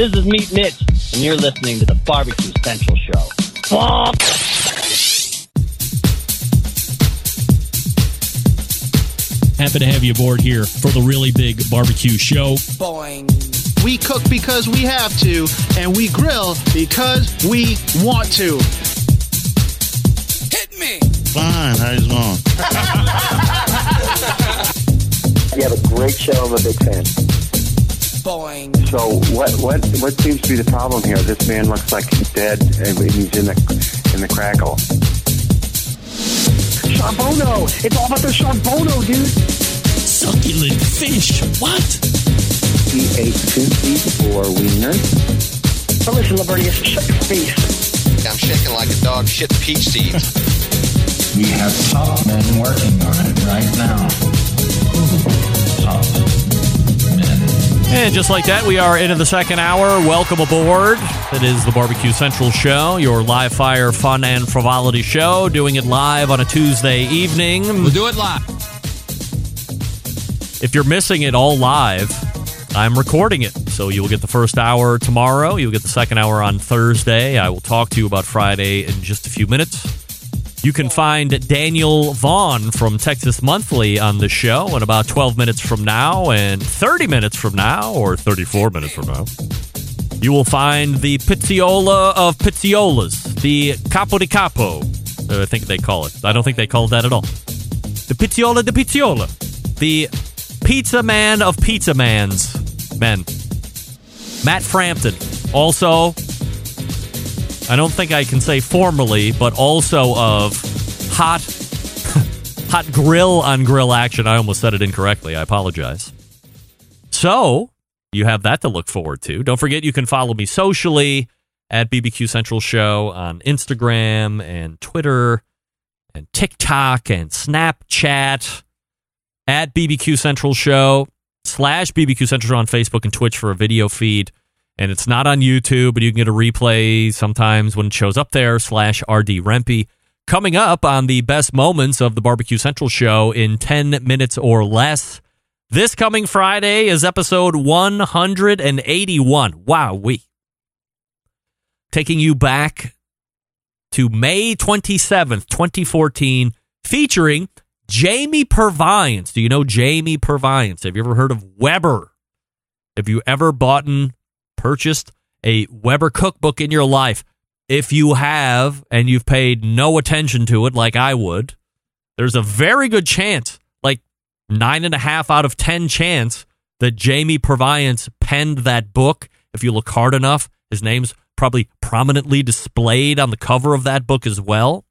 This is Meat Mitch, and you're listening to the Barbecue Central Show. Happy to have you aboard here for the really big barbecue show. Boing. We cook because we have to, and we grill because we want to. Hit me. Fine, how's it going? You have a great show. I'm a big fan. So what what what seems to be the problem here? This man looks like he's dead and he's in the in the crackle. Sean Bono. It's all about the Sean Bono, dude. Succulent fish. What? He ate two feet four wieners. But listen, Lavernius, shut your face. I'm shaking like a dog shit peach seeds. We have top men working on it right now. Top men. And just like that, we are into the second hour. Welcome aboard. It is the Barbecue Central Show, your live fire fun and frivolity show, doing it live on a Tuesday evening. We'll do it live. If you're missing it all live, I'm recording it. So you'll get the first hour tomorrow. You'll get the second hour on Thursday. I will talk to you about Friday in just a few minutes. You can find Daniel Vaughn from Texas Monthly on the show in about 12 minutes from now and 30 minutes from now, or 34 minutes from now. You will find the Pizziola of Pizziolas, the Capo di Capo, uh, I think they call it. I don't think they call it that at all. The Pizziola de Pizziola, the Pizza Man of Pizza Mans, men. Matt Frampton, also I don't think I can say formally, but also of hot hot grill on grill action. I almost said it incorrectly. I apologize. So, you have that to look forward to. Don't forget you can follow me socially at BBQ Central Show on Instagram and Twitter and TikTok and Snapchat at BBQ Central Show slash BBQ Central on Facebook and Twitch for a video feed and it's not on YouTube, but you can get a replay sometimes when it shows up there, slash RD Rempe. Coming up on the best moments of the Barbecue Central show in 10 minutes or less. This coming Friday is episode 181. Wow, we. Taking you back to May 27th, 2014, featuring Jamie Purviance. Do you know Jamie Purviance? Have you ever heard of Weber? Have you ever bought purchased a Weber cookbook in your life, if you have and you've paid no attention to it like I would, there's a very good chance, like nine and a half out of 10 chance, that Jamie Purviance penned that book. If you look hard enough, his name's probably prominently displayed on the cover of that book as well.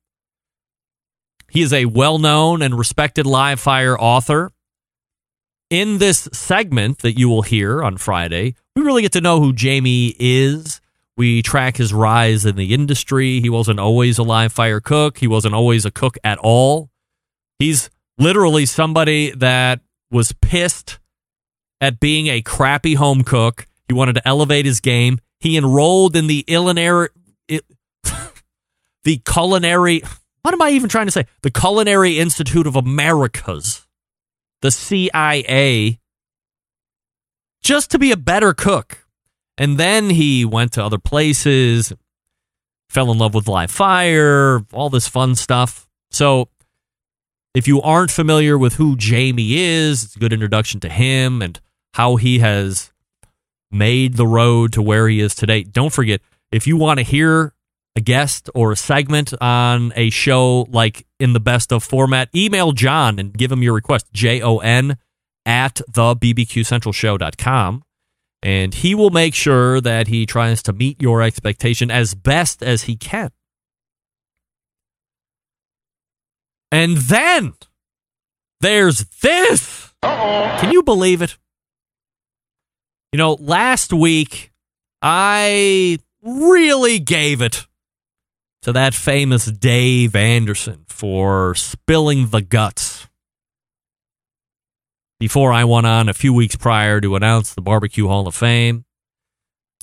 He is a well known and respected live fire author. In this segment that you will hear on Friday, we really get to know who Jamie is. We track his rise in the industry. He wasn't always a live fire cook, he wasn't always a cook at all. He's literally somebody that was pissed at being a crappy home cook. He wanted to elevate his game. He enrolled in the culinary, the culinary. What am I even trying to say? The Culinary Institute of Americas, the CIA, just to be a better cook. And then he went to other places, fell in love with live fire, all this fun stuff. So, if you aren't familiar with who Jamie is, it's a good introduction to him and how he has made the road to where he is today. Don't forget, if you want to hear a guest or a segment on a show like in the best of format, email John and give him your request. J O N at the bbqcentralshow.com and he will make sure that he tries to meet your expectation as best as he can. And then there's this. Uh-oh. Can you believe it? You know, last week I really gave it to that famous Dave Anderson for spilling the guts before I went on a few weeks prior to announce the Barbecue Hall of Fame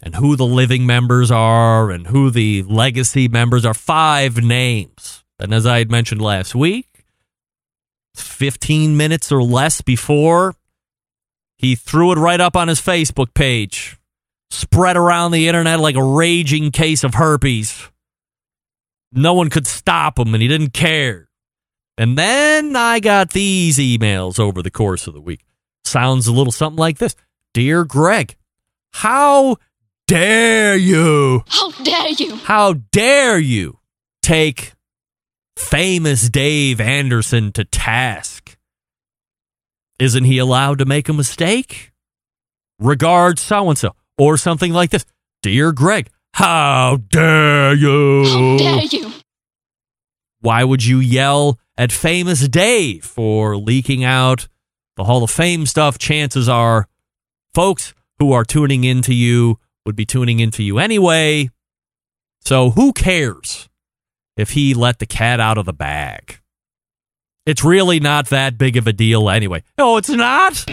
and who the living members are and who the legacy members are. Five names. And as I had mentioned last week, 15 minutes or less before, he threw it right up on his Facebook page. spread around the internet like a raging case of herpes. No one could stop him, and he didn't care. And then I got these emails over the course of the week. Sounds a little something like this Dear Greg, how dare you? How dare you? How dare you take famous Dave Anderson to task? Isn't he allowed to make a mistake? Regards so and so. Or something like this Dear Greg, how dare you? How dare you? Why would you yell at famous Dave for leaking out the Hall of Fame stuff? Chances are folks who are tuning into you would be tuning into you anyway. So who cares if he let the cat out of the bag? It's really not that big of a deal anyway. Oh, it's not?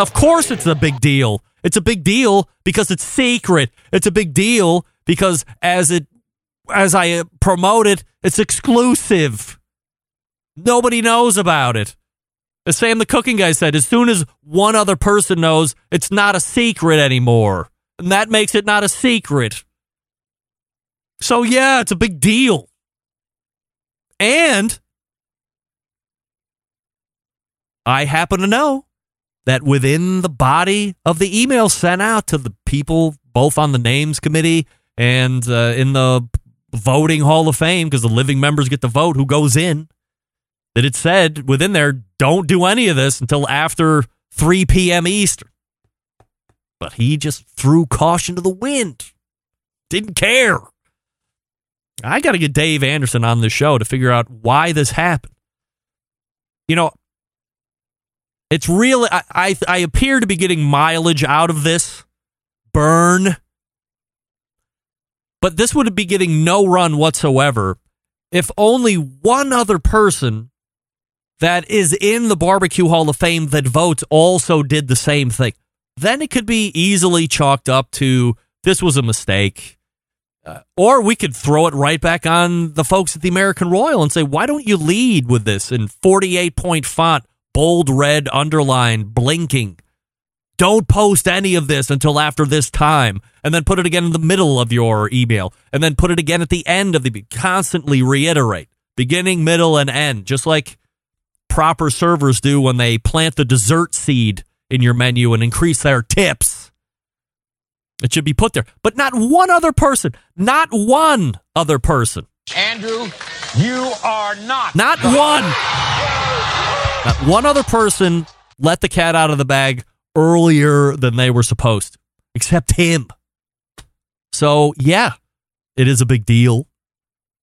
Of course it's a big deal. It's a big deal because it's secret. It's a big deal because as it as I uh, promote it, it's exclusive. Nobody knows about it. As Sam the cooking guy said, as soon as one other person knows, it's not a secret anymore. And that makes it not a secret. So, yeah, it's a big deal. And I happen to know that within the body of the email sent out to the people both on the names committee and uh, in the voting hall of fame, because the living members get to vote who goes in, that it said within there, don't do any of this until after 3 p.m. Eastern. But he just threw caution to the wind. Didn't care. I got to get Dave Anderson on the show to figure out why this happened. You know, it's really, I, I, I appear to be getting mileage out of this burn, but this would be getting no run whatsoever if only one other person that is in the Barbecue Hall of Fame that votes also did the same thing. Then it could be easily chalked up to this was a mistake. Uh, or we could throw it right back on the folks at the American Royal and say, why don't you lead with this in 48 point font, bold red, underline, blinking? Don't post any of this until after this time, and then put it again in the middle of your email, and then put it again at the end of the. Constantly reiterate beginning, middle, and end, just like proper servers do when they plant the dessert seed in your menu and increase their tips. It should be put there. But not one other person, not one other person. Andrew, you are not. Not one. One other person let the cat out of the bag earlier than they were supposed except him. So, yeah, it is a big deal.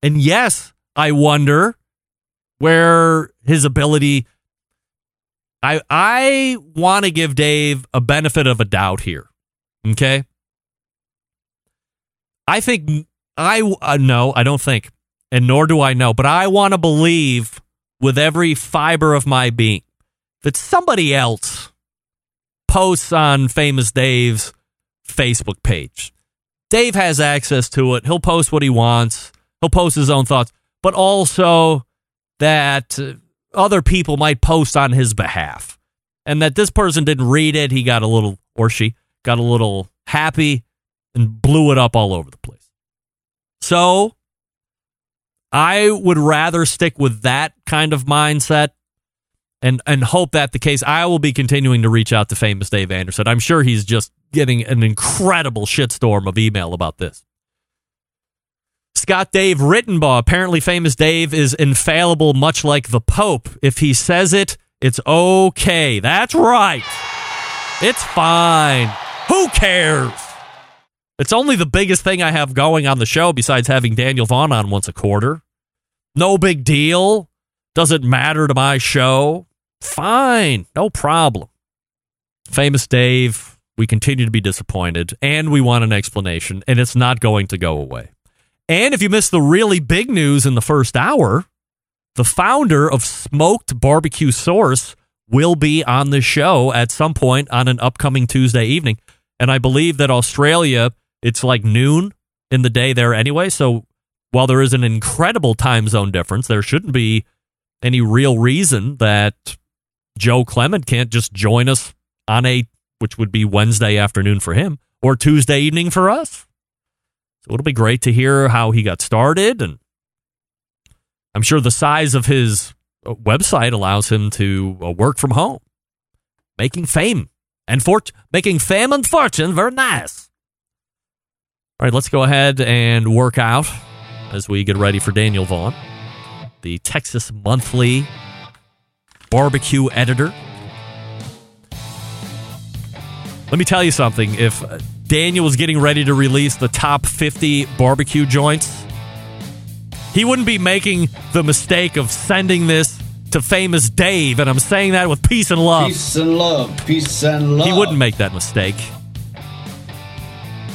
And yes, I wonder where his ability I I want to give Dave a benefit of a doubt here. Okay? I think I uh, no, I don't think, and nor do I know, but I want to believe with every fiber of my being that somebody else posts on Famous Dave's Facebook page. Dave has access to it. He'll post what he wants. He'll post his own thoughts, but also that uh, other people might post on his behalf. And that this person didn't read it. He got a little, or she got a little happy and blew it up all over the place. So I would rather stick with that kind of mindset and and hope that the case. I will be continuing to reach out to famous Dave Anderson. I'm sure he's just getting an incredible shitstorm of email about this. Scott Dave Rittenbaugh. Apparently, famous Dave is infallible, much like the Pope. If he says it, it's okay. That's right. It's fine. Who cares? It's only the biggest thing I have going on the show besides having Daniel Vaughn on once a quarter. No big deal. Doesn't matter to my show. Fine. No problem. Famous Dave, we continue to be disappointed and we want an explanation, and it's not going to go away. And if you missed the really big news in the first hour, the founder of Smoked Barbecue Source will be on the show at some point on an upcoming Tuesday evening. And I believe that Australia, it's like noon in the day there anyway. So while there is an incredible time zone difference, there shouldn't be any real reason that Joe Clement can't just join us on a which would be Wednesday afternoon for him, or Tuesday evening for us. So it'll be great to hear how he got started. And I'm sure the size of his uh, website allows him to uh, work from home, making fame and fort- making fame and fortune very nice. All right, let's go ahead and work out as we get ready for Daniel Vaughn, the Texas Monthly barbecue editor. Let me tell you something. If Daniel was getting ready to release the top 50 barbecue joints, he wouldn't be making the mistake of sending this to famous Dave. And I'm saying that with peace and love. Peace and love. Peace and love. He wouldn't make that mistake.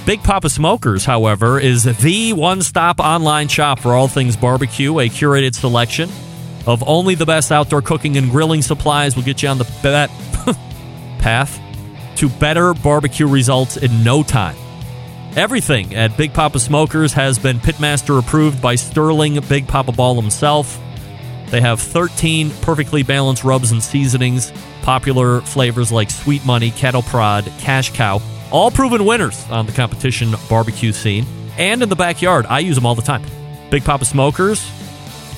Big Poppa Smokers, however, is the one stop online shop for all things barbecue, a curated selection of only the best outdoor cooking and grilling supplies will get you on the bet- path to better barbecue results in no time. Everything at Big Poppa Smokers has been Pitmaster approved by Sterling Big Poppa Ball himself. They have 13 perfectly balanced rubs and seasonings, popular flavors like Sweet Money, Cattle Prod, Cash Cow, all proven winners on the competition barbecue scene and in the backyard. I use them all the time. Big Poppa Smokers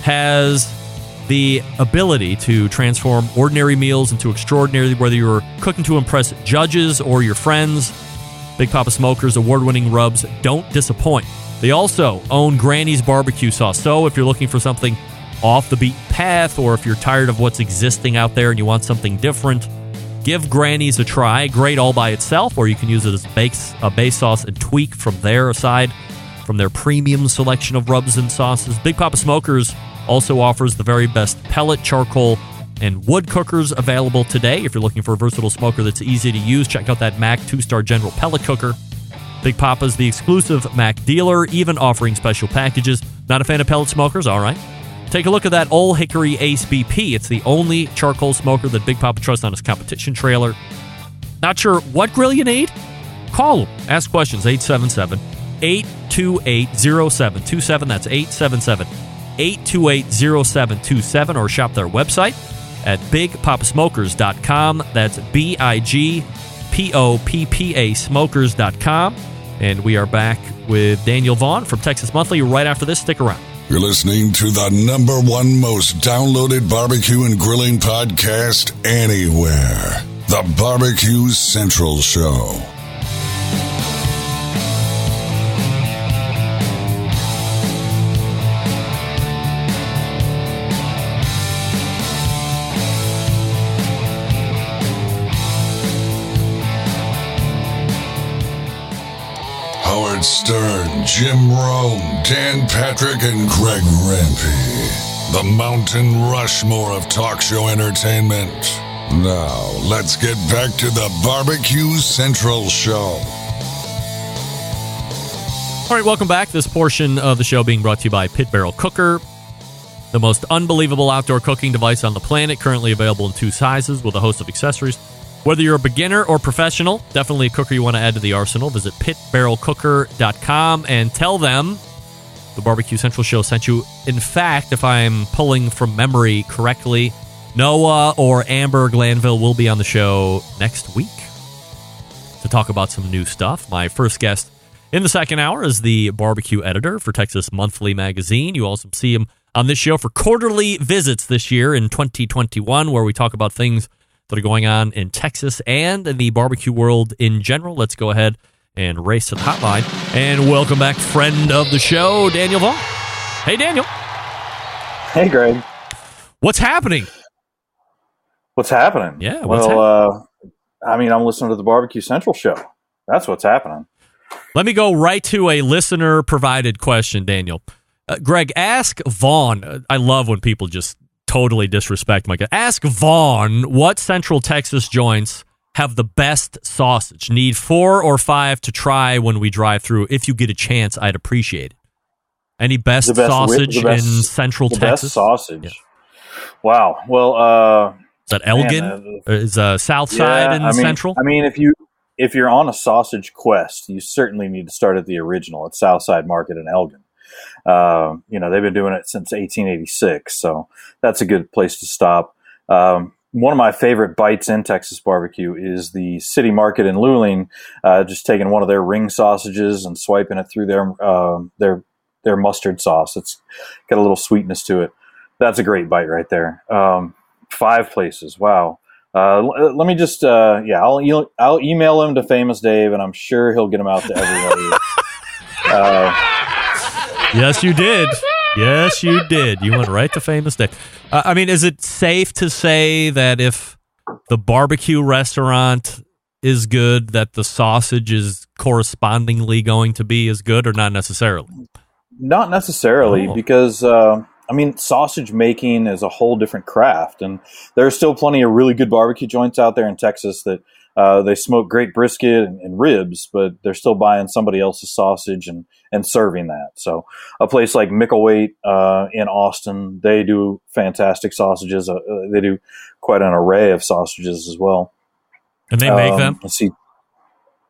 has the ability to transform ordinary meals into extraordinary, whether you're cooking to impress judges or your friends. Big Poppa Smokers award winning rubs don't disappoint. They also own Granny's barbecue sauce. So if you're looking for something off the beaten path, or if you're tired of what's existing out there and you want something different, give Granny's a try. Great all by itself, or you can use it as base, a base sauce and tweak from there aside from their premium selection of rubs and sauces. Big Poppa Smokers also offers the very best pellet, charcoal, and wood cookers available today. If you're looking for a versatile smoker that's easy to use, check out that MAK two star General pellet cooker. Big Poppa's the exclusive MAK dealer, even offering special packages. Not a fan of pellet smokers? All right. Take a look at that Old Hickory Ace BP. It's the only charcoal smoker that Big Poppa trusts on his competition trailer. Not sure what grill you need? Call them. Ask questions. 877 828 0727. That's 877 828 0727. Or shop their website at bigpoppasmokers.com. That's B I G P O P P A smokers.com. And we are back with Daniel Vaughn from Texas Monthly right after this. Stick around. You're listening to the number one most downloaded barbecue and grilling podcast anywhere The Barbecue Central Show. Stern, Jim Rome, Dan Patrick, and Greg Rempe. The Mountain Rushmore of talk show entertainment. Now, let's get back to the Barbecue Central Show. All right, welcome back. This portion of the show being brought to you by Pit Barrel Cooker, the most unbelievable outdoor cooking device on the planet, currently available in two sizes with a host of accessories. Whether you're a beginner or professional, definitely a cooker you want to add to the arsenal. Visit pitbarrelcooker.com and tell them the Barbecue Central Show sent you. In fact, if I'm pulling from memory correctly, Noah or Amber Glanville will be on the show next week to talk about some new stuff. My first guest in the second hour is the barbecue editor for Texas Monthly Magazine. You also see him on this show for quarterly visits this year in 2021, where we talk about things that are going on in Texas and in the barbecue world in general. Let's go ahead and race to the hotline and welcome back friend of the show, Daniel Vaughn. Hey, Daniel. Hey, Greg. What's happening? What's happening? Yeah, what's well, uh, I mean, I'm listening to the Barbecue Central show. That's what's happening. Let me go right to a listener provided question, Daniel. Uh, Greg, ask Vaughn. Uh, I love when people just totally disrespect my guy. Ask Vaughn what Central Texas joints have the best sausage. Need four or five to try when we drive through. If you get a chance, I'd appreciate it. Any best, best sausage the best- in Central Texas? Best sausage. Wow. Well, uh, Is that Elgin? Man, Or is uh, South Side yeah, in I mean, Central? I mean, if you if you're on a sausage quest, you certainly need to start at the original at Southside Market in Elgin. Uh, you know, they've been doing it since 1886, so that's a good place to stop. Um, one of my favorite bites in Texas barbecue is the City Market in Luling. Uh, just taking one of their ring sausages and swiping it through their uh, their their mustard sauce. It's got a little sweetness to it. That's a great bite right there. Um, five places. Wow. Uh, l- let me just, uh, yeah, I'll, e- I'll email him to Famous Dave, and I'm sure he'll get them out to everybody. yes, you did. Yes, you did. You went right to Famous Dave. Uh, I mean, is it safe to say that if the barbecue restaurant is good, that the sausage is correspondingly going to be as good, or not necessarily? Not necessarily, Oh. because uh, I mean, sausage making is a whole different craft, and there are still plenty of really good barbecue joints out there in Texas that uh, they smoke great brisket and, and ribs, but they're still buying somebody else's sausage and and serving that. So, a place like Micklethwait uh, in Austin, they do fantastic sausages. Uh, uh, they do quite an array of sausages as well. And they make Um, them? Let's see.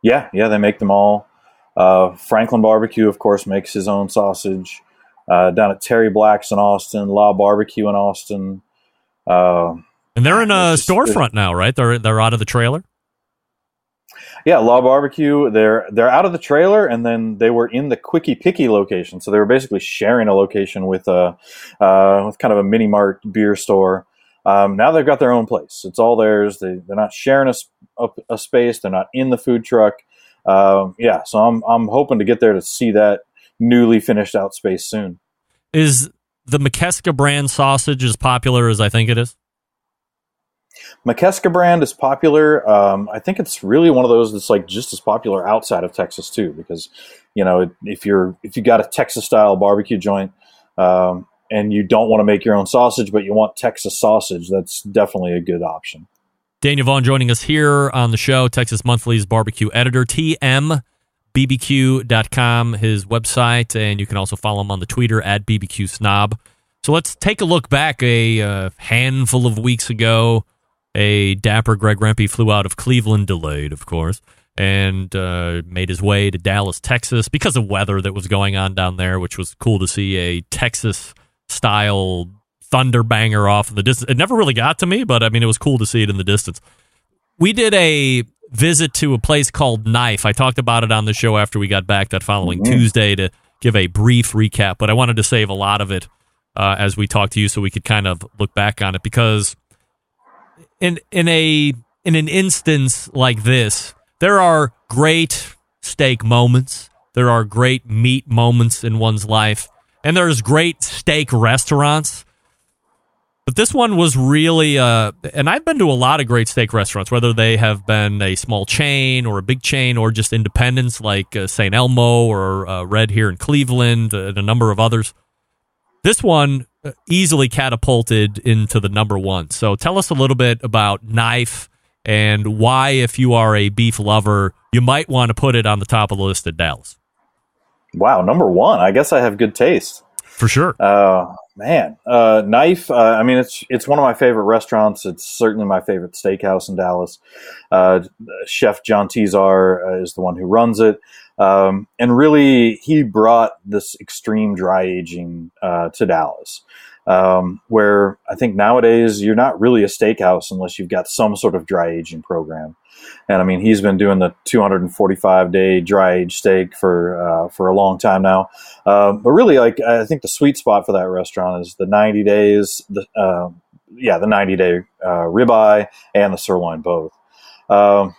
Yeah, yeah, they make them all. Uh, Franklin Barbecue, of course, makes his own sausage. Uh, down at Terry Black's in Austin, Law Barbecue in Austin. Uh, And they're in a storefront now, right? They're they're out of the trailer. Yeah, Law Barbecue. They're they're out of the trailer, and then they were in the Quickie Pickie location. So they were basically sharing a location with a uh, with kind of a mini mart beer store. Um, now they've got their own place. It's all theirs. They they're not sharing a a space. They're not in the food truck. Um, yeah, so I'm I'm hoping to get there to see that newly finished out space soon. Is the Mikeska brand sausage as popular as I think it is? Mikeska brand is popular. Um, I think it's really one of those that's like just as popular outside of Texas too, because you know if you're if you got a Texas style barbecue joint um, and you don't want to make your own sausage, but you want Texas sausage, that's definitely a good option. Daniel Vaughn joining us here on the show, Texas Monthly's barbecue editor, tmbbq.com, his website, and you can also follow him on the Twitter at bbq snob. So let's take a look back a uh, handful of weeks ago. A dapper Greg Rempe flew out of Cleveland, delayed, of course, and uh, made his way to Dallas, Texas, because of weather that was going on down there, which was cool to see a Texas style thunder banger off in the distance. It never really got to me, but I mean, it was cool to see it in the distance. We did a visit to a place called Knife. I talked about it on the show after we got back that following Mhm. Tuesday to give a brief recap, but I wanted to save a lot of it uh, as we talked to you so we could kind of look back on it because in in a in an instance like this, there are great steak moments. There are great meat moments in one's life, and there's great steak restaurants. But this one was really, uh, and I've been to a lot of great steak restaurants, whether they have been a small chain or a big chain or just independents like uh, St. Elmo or uh, Red here in Cleveland uh, and a number of others. This one easily catapulted into the number one. So tell us a little bit about Knife and why, if you are a beef lover, you might want to put it on the top of the list at Dallas. Wow, number one. I guess I have good taste. For sure. Uh, man, uh, knife. Uh, I mean, it's it's one of my favorite restaurants. It's certainly my favorite steakhouse in Dallas. Uh, Chef John Tesar uh, is the one who runs it, um, and really, he brought this extreme dry aging uh, to Dallas. Um, where I think nowadays you're not really a steakhouse unless you've got some sort of dry aging program. And I mean, he's been doing the 245 day dry age steak for uh, for a long time now. Um, but really, like I think the sweet spot for that restaurant is the 90 days. The uh, yeah, the 90 day uh, ribeye and the sirloin both. Um,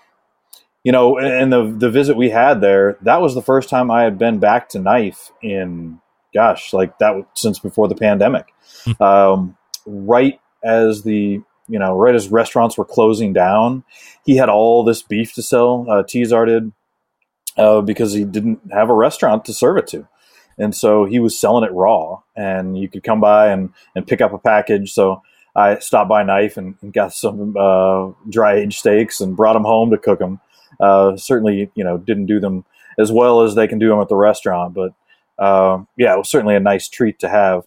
you know, and the the visit we had there, that was the first time I had been back to Knife in gosh, like that since before the pandemic. um, right as the you know, right as restaurants were closing down, he had all this beef to sell. Uh, Tesar did uh, because he didn't have a restaurant to serve it to, and so he was selling it raw. And you could come by and and pick up a package. So I stopped by Knife and, and got some uh, dry aged steaks and brought them home to cook them. Uh, certainly, you know, didn't do them as well as they can do them at the restaurant, but uh, yeah, it was certainly a nice treat to have.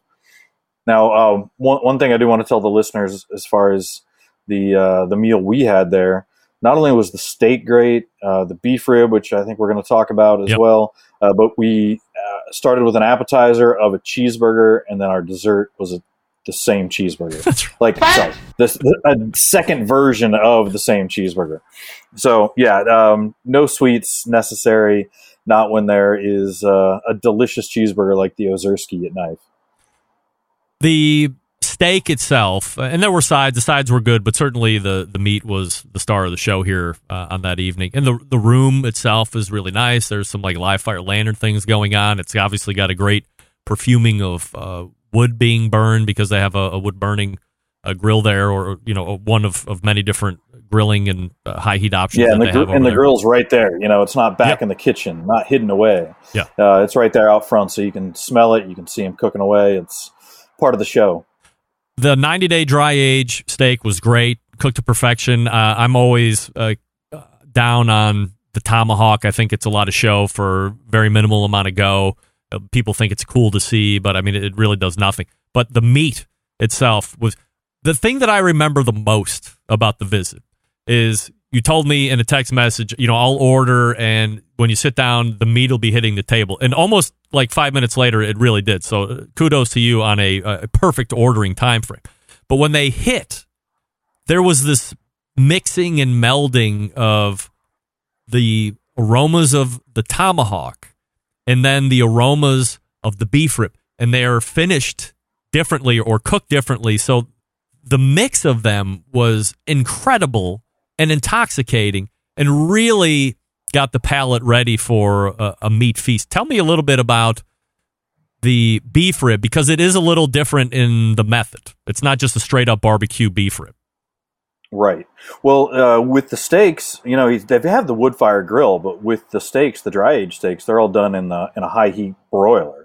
Now, um, one one thing I do want to tell the listeners as far as the uh, the meal we had there, not only was the steak great, uh, the beef rib, which I think we're going to talk about as Yep. well, uh, but we uh, started with an appetizer of a cheeseburger, and then our dessert was a the same cheeseburger. Right. Like sorry, this a second version of the same cheeseburger. So yeah, um, no sweets necessary. Not when there is uh, a delicious cheeseburger like the Ozersky at Knife. The steak itself, uh, and there were sides. The sides were good, but certainly the the meat was the star of the show here uh, on that evening. And the the room itself is really nice. There's some like live fire lantern things going on. It's obviously got a great perfuming of uh, wood being burned because they have a, a wood burning uh, grill there, or you know, one of, of many different grilling and uh, high heat options. Yeah, and the, gr- and the grill's right there. You know, it's not back yep. in the kitchen, not hidden away. Yeah, uh, it's right there out front, so you can smell it. You can see them cooking away. It's part of the show. The 90 day dry age steak was great, cooked to perfection. Uh, I'm always uh, down on the tomahawk. I think it's a lot of show for very minimal amount of go. Uh, people think it's cool to see, but I mean, it really does nothing. But the meat itself was the thing that I remember the most about the visit is you told me in a text message, you know, I'll order and when you sit down, the meat will be hitting the table. And almost like five minutes later, it really did. So uh, kudos to you on a, a perfect ordering time frame. But when they hit, there was this mixing and melding of the aromas of the tomahawk and then the aromas of the beef rib. And they are finished differently or cooked differently. So the mix of them was incredible and intoxicating and really got the palate ready for a, a, meat feast. Tell me a little bit about the beef rib because it is a little different in the method. It's not just a straight up barbecue beef rib. Right. Well, uh, with the steaks, you know, they have the wood fire grill, but with the steaks, the dry aged steaks, they're all done in the in a high heat broiler.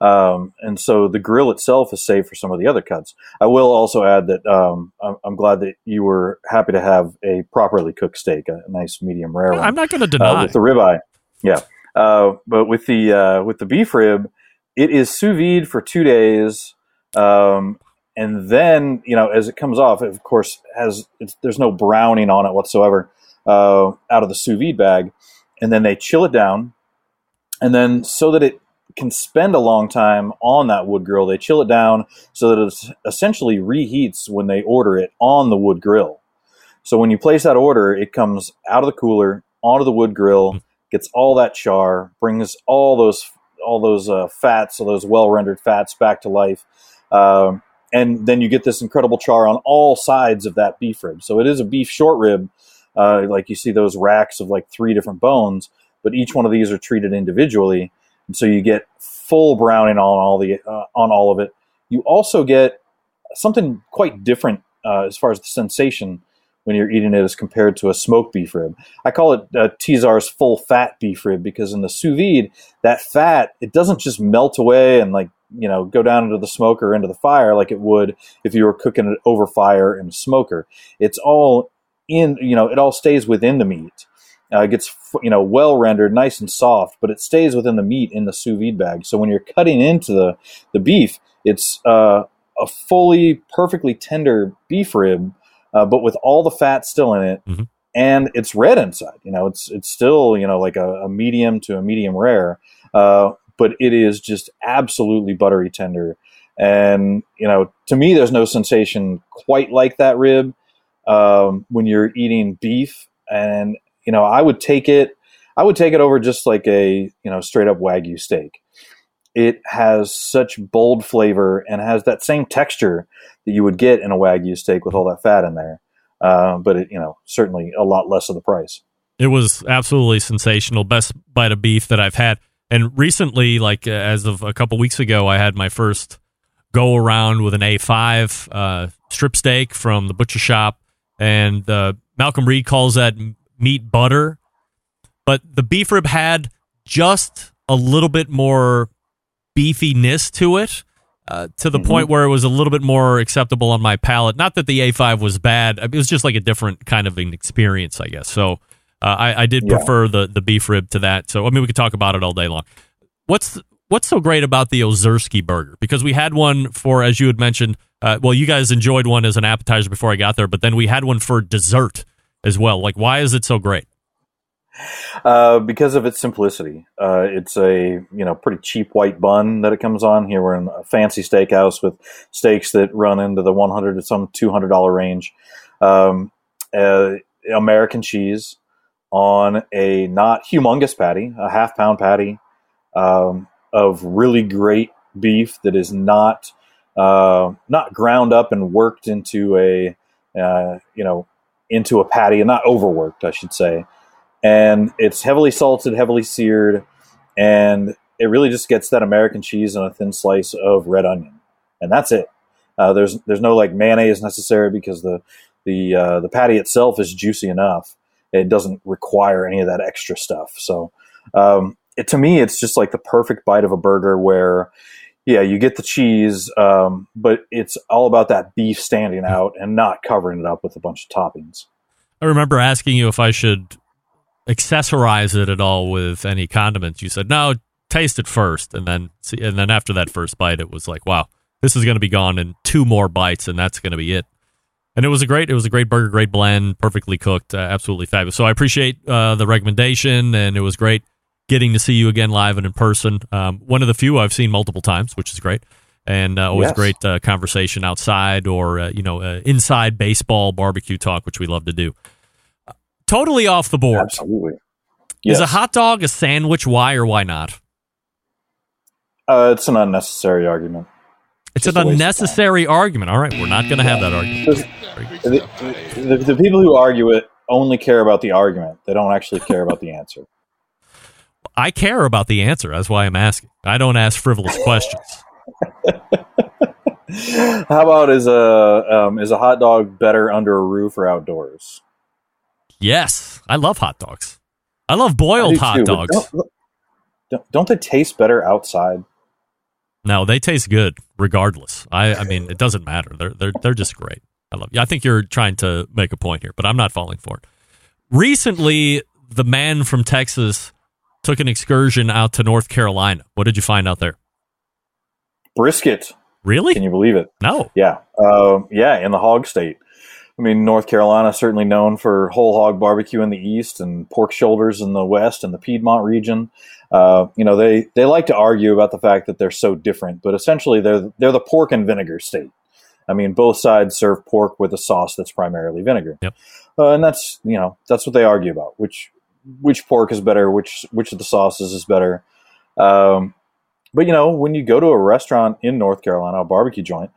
Um, and so the grill itself is safe for some of the other cuts. I will also add that um, I'm, I'm, glad that you were happy to have a properly cooked steak, a nice medium rare one. I'm not going to deny uh, with the ribeye. Yeah, uh, but with the uh, with the beef rib, it is sous vide for two days, um, and then you know as it comes off, it of course has there's no browning on it whatsoever uh, out of the sous vide bag, and then they chill it down, and then so that it can spend a long time on that wood grill. They chill it down so that it essentially reheats when they order it on the wood grill. So when you place that order, it comes out of the cooler onto the wood grill, gets all that char, brings all those all those uh, fats, so those well rendered fats, back to life. Um, and then you get this incredible char on all sides of that beef rib. So it is a beef short rib, uh, like you see those racks of like three different bones, but each one of these are treated individually and so you get full browning on all the uh, on all of it. You also get something quite different uh, as far as the sensation when you're eating it as compared to a smoked beef rib. I call it uh, Tesar's full fat beef rib because in the sous vide, that fat it doesn't just melt away and like you know go down into the smoker into the fire like it would if you were cooking it over fire in a smoker. It's all in you know it all stays within the meat. Uh, it gets you know well rendered, nice and soft, but it stays within the meat in the sous vide bag. So when you're cutting into the the beef, it's uh, a fully perfectly tender beef rib, uh, but with all the fat still in it, mm-hmm. and it's red inside. You know, it's it's still you know like a, a medium to a medium rare, uh, but it is just absolutely buttery tender. And you know, to me, there's no sensation quite like that rib um, when you're eating beef and you know, I would take it. I would take it over just like a you know straight up wagyu steak. It has such bold flavor and has that same texture that you would get in a wagyu steak with all that fat in there. Uh, but it, you know, certainly a lot less of the price. It was absolutely sensational. Best bite of beef that I've had. And recently, like uh, as of a couple weeks ago, I had my first go around with an A5 uh, strip steak from the butcher shop. And uh, Malcolm Reed calls that meat butter, but the beef rib had just a little bit more beefiness to it. Uh, to the mm-hmm. point where it was a little bit more acceptable on my palate. Not that the A5 was bad; it was just like a different kind of an experience, I guess. So uh, I, I, did yeah. prefer the the beef rib to that. So I mean, we could talk about it all day long. What's what's so great about the Ozersky burger? Because we had one for, as you had mentioned, uh, well, you guys enjoyed one as an appetizer before I got there, but then we had one for dessert as well. Like, why is it so great? Uh, because of its simplicity. Uh, it's a you know pretty cheap white bun that it comes on. Here we're in a fancy steakhouse with steaks that run into the one hundred to some two hundred dollar range. Um, uh, American cheese on a not humongous patty, a half pound patty um, of really great beef that is not uh, not ground up and worked into a uh, you know into a patty and not overworked, I should say. And it's heavily salted, heavily seared, and it really just gets that American cheese and a thin slice of red onion, and that's it. Uh, there's there's no like mayonnaise necessary because the the uh, the patty itself is juicy enough. It doesn't require any of that extra stuff. So um, it, to me, it's just like the perfect bite of a burger where yeah, you get the cheese, um, but it's all about that beef standing out and not covering it up with a bunch of toppings. I remember asking you if I should accessorize it at all with any condiments. You said no, taste it first, and then see, and then after that first bite, it was like, wow, this is going to be gone in two more bites, and that's going to be it. And it was a great, it was a great burger, great blend, perfectly cooked, uh, absolutely fabulous. So I appreciate uh, the recommendation, and it was great getting to see you again live and in person. Um, one of the few I've seen multiple times, which is great, and uh, always Yes. great uh, conversation outside or uh, you know uh, inside baseball barbecue talk, which we love to do. Totally off the board. Absolutely. Is a hot dog a sandwich? Why or why not? Uh, it's an unnecessary argument. It's Just an a waste of unnecessary argument. All right, we're not going to have that argument. The, the, the people who argue it only care about the argument. They don't actually care about the answer. I care about the answer. That's why I'm asking. I don't ask frivolous questions. How about is a um, is a hot dog better under a roof or outdoors? Yes, I love hot dogs. I love I boiled do hot too, dogs. Don't, don't, they taste better outside? No, they taste good regardless. I, I mean, it doesn't matter. They're they're they're just great. I love. You. I think you're trying to make a point here, but I'm not falling for it. Recently, the man from Texas took an excursion out to North Carolina. What did you find out there? Brisket. Really? Can you believe it? No. Yeah, um, yeah, in the hog state. I mean, North Carolina certainly known for whole hog barbecue in the east and pork shoulders in the west and the Piedmont region. Uh, you know, they they like to argue about the fact that they're so different, but essentially they're they're the pork and vinegar state. I mean, both sides serve pork with a sauce that's primarily vinegar, Yep. uh, and that's you know that's what they argue about which which pork is better, which which of the sauces is better. Um, but you know, when you go to a restaurant in North Carolina, a barbecue joint,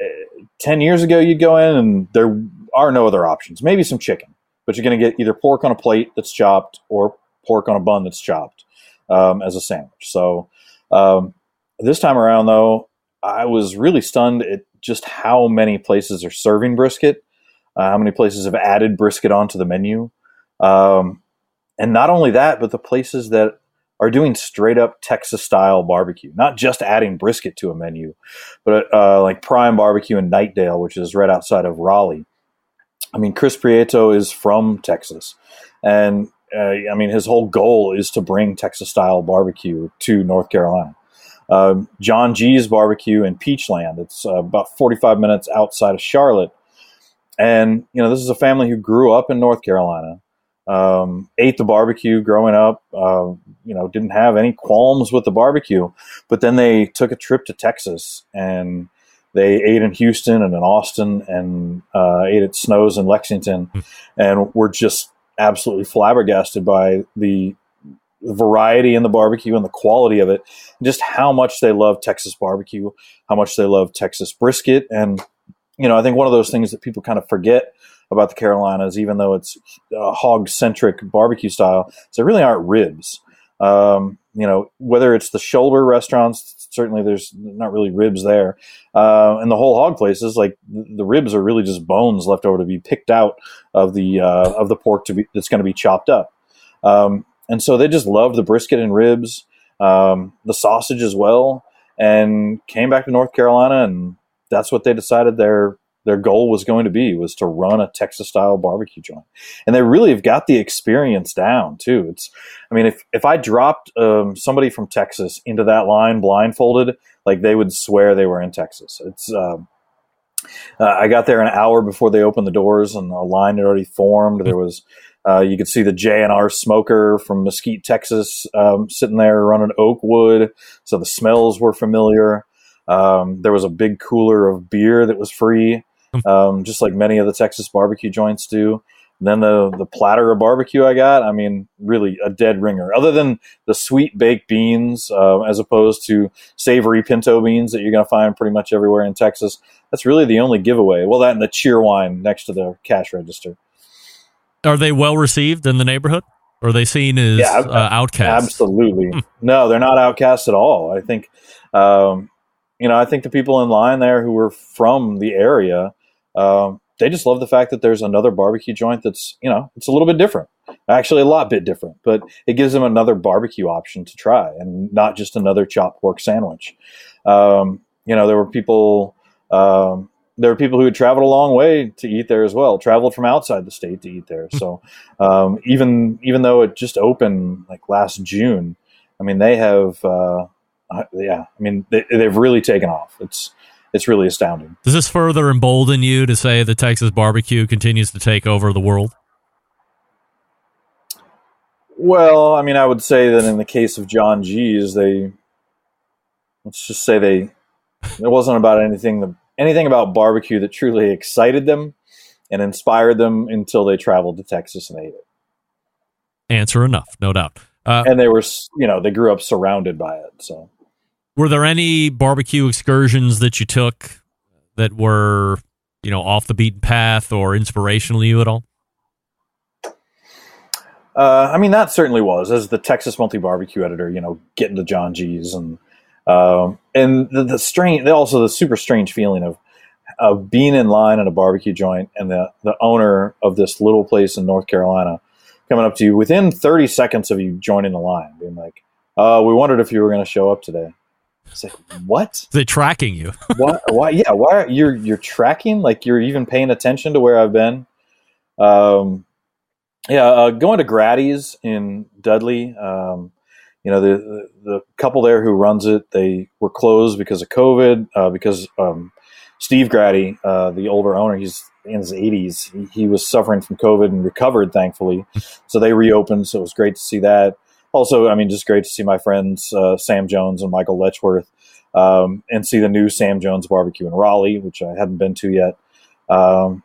eh, ten years ago you'd go in and there are no other options. Maybe some chicken, but you're going to get either pork on a plate that's chopped or pork on a bun that's chopped um, as a sandwich. So um, this time around, though, I was really stunned at just how many places are serving brisket, uh, how many places have added brisket onto the menu, um, and not only that, but the places that are doing straight up Texas style barbecue, not just adding brisket to a menu, but uh, like Prime Barbecue in Knightdale, which is right outside of Raleigh. I mean, Chris Prieto is from Texas, and uh, I mean his whole goal is to bring Texas style barbecue to North Carolina. Um, Jon G's Barbecue in Peachland. It's uh, about 45 minutes outside of Charlotte, and you know this is a family who grew up in North Carolina um, ate the barbecue growing up. Uh, you know, didn't have any qualms with the barbecue, but then they took a trip to Texas and they ate in Houston and in Austin and uh, ate at Snows in Lexington, and were just absolutely flabbergasted by the variety in the barbecue and the quality of it, just how much they love Texas barbecue, how much they love Texas brisket, and you know, I think one of those things that people kind of forget about the Carolinas, even though it's a hog centric barbecue style, is there really aren't ribs. Um, you know, whether it's the shoulder restaurants, certainly there's not really ribs there. Uh, and the whole hog places, like the ribs are really just bones left over to be picked out of the uh, of the pork to be that's going to be chopped up. Um, and so they just loved the brisket and ribs, um, the sausage as well, and came back to North Carolina, and that's what they decided their their goal was going to be was to run a Texas style barbecue joint. And they really have got the experience down too. It's, I mean, if, if I dropped um, somebody from Texas into that line blindfolded, like they would swear they were in Texas. It's, um, uh, I got there an hour before they opened the doors and a line had already formed. There was Uh, you could see the J&R smoker from Mesquite, Texas, um, sitting there running oak wood. So the smells were familiar. Um, there was a big cooler of beer that was free, um, just like many of the Texas barbecue joints do. And then the the platter of barbecue I got, I mean, really a dead ringer. Other than the sweet baked beans, uh, as opposed to savory pinto beans that you're going to find pretty much everywhere in Texas, that's really the only giveaway. Well, that and the Cheerwine next to the cash register. Are they well received in the neighborhood? Or are they seen as Yeah, uh, outcasts? Absolutely. No, they're not outcasts at all. I think, um, you know, I think the people in line there who were from the area, um, they just love the fact that there's another barbecue joint that's, you know, it's a little bit different. Actually, a lot bit different, but it gives them another barbecue option to try and not just another chopped pork sandwich. Um, you know, there were people. Um, there were people who had traveled a long way to eat there as well, traveled from outside the state to eat there. So um, even even though it just opened like last June, I mean they have uh, uh, yeah, I mean they, they've really taken off. It's it's really astounding. Does this further embolden you to say the Texas barbecue continues to take over the world? Well, I mean, I would say that in the case of Jon G's, they let's just say they it wasn't about anything the, anything about barbecue that truly excited them and inspired them until they traveled to Texas and ate it. Answer enough, no doubt. Uh, and they were, you know, they grew up surrounded by it. So were there any barbecue excursions that you took that were, you know, off the beaten path or inspirational to you at all? Uh, I mean, that certainly was as the Texas Monthly Barbecue editor. You know, getting to Jon G's and um, and the, the strange, also the super strange feeling of of being in line at a barbecue joint and the the owner of this little place in North Carolina coming up to you within 30 seconds of you joining the line, being like, uh, "We wondered if you were going to show up today." It's like, what? They're tracking you? why? Why? Yeah. Why are, you're you're tracking? Like you're even paying attention to where I've been? Um, yeah. Uh, going to Grady's in Dudley. Um, you know the, the the couple there who runs it. They were closed because of COVID. Uh, because um, Steve Grady, uh, the older owner, he's in his 80s. He, he was suffering from COVID and recovered, thankfully. so they reopened. So it was great to see that also, I mean, just great to see my friends uh, Sam Jones and Michael Letchworth, um, and see the new Sam Jones barbecue in Raleigh, which I hadn't been to yet. Um,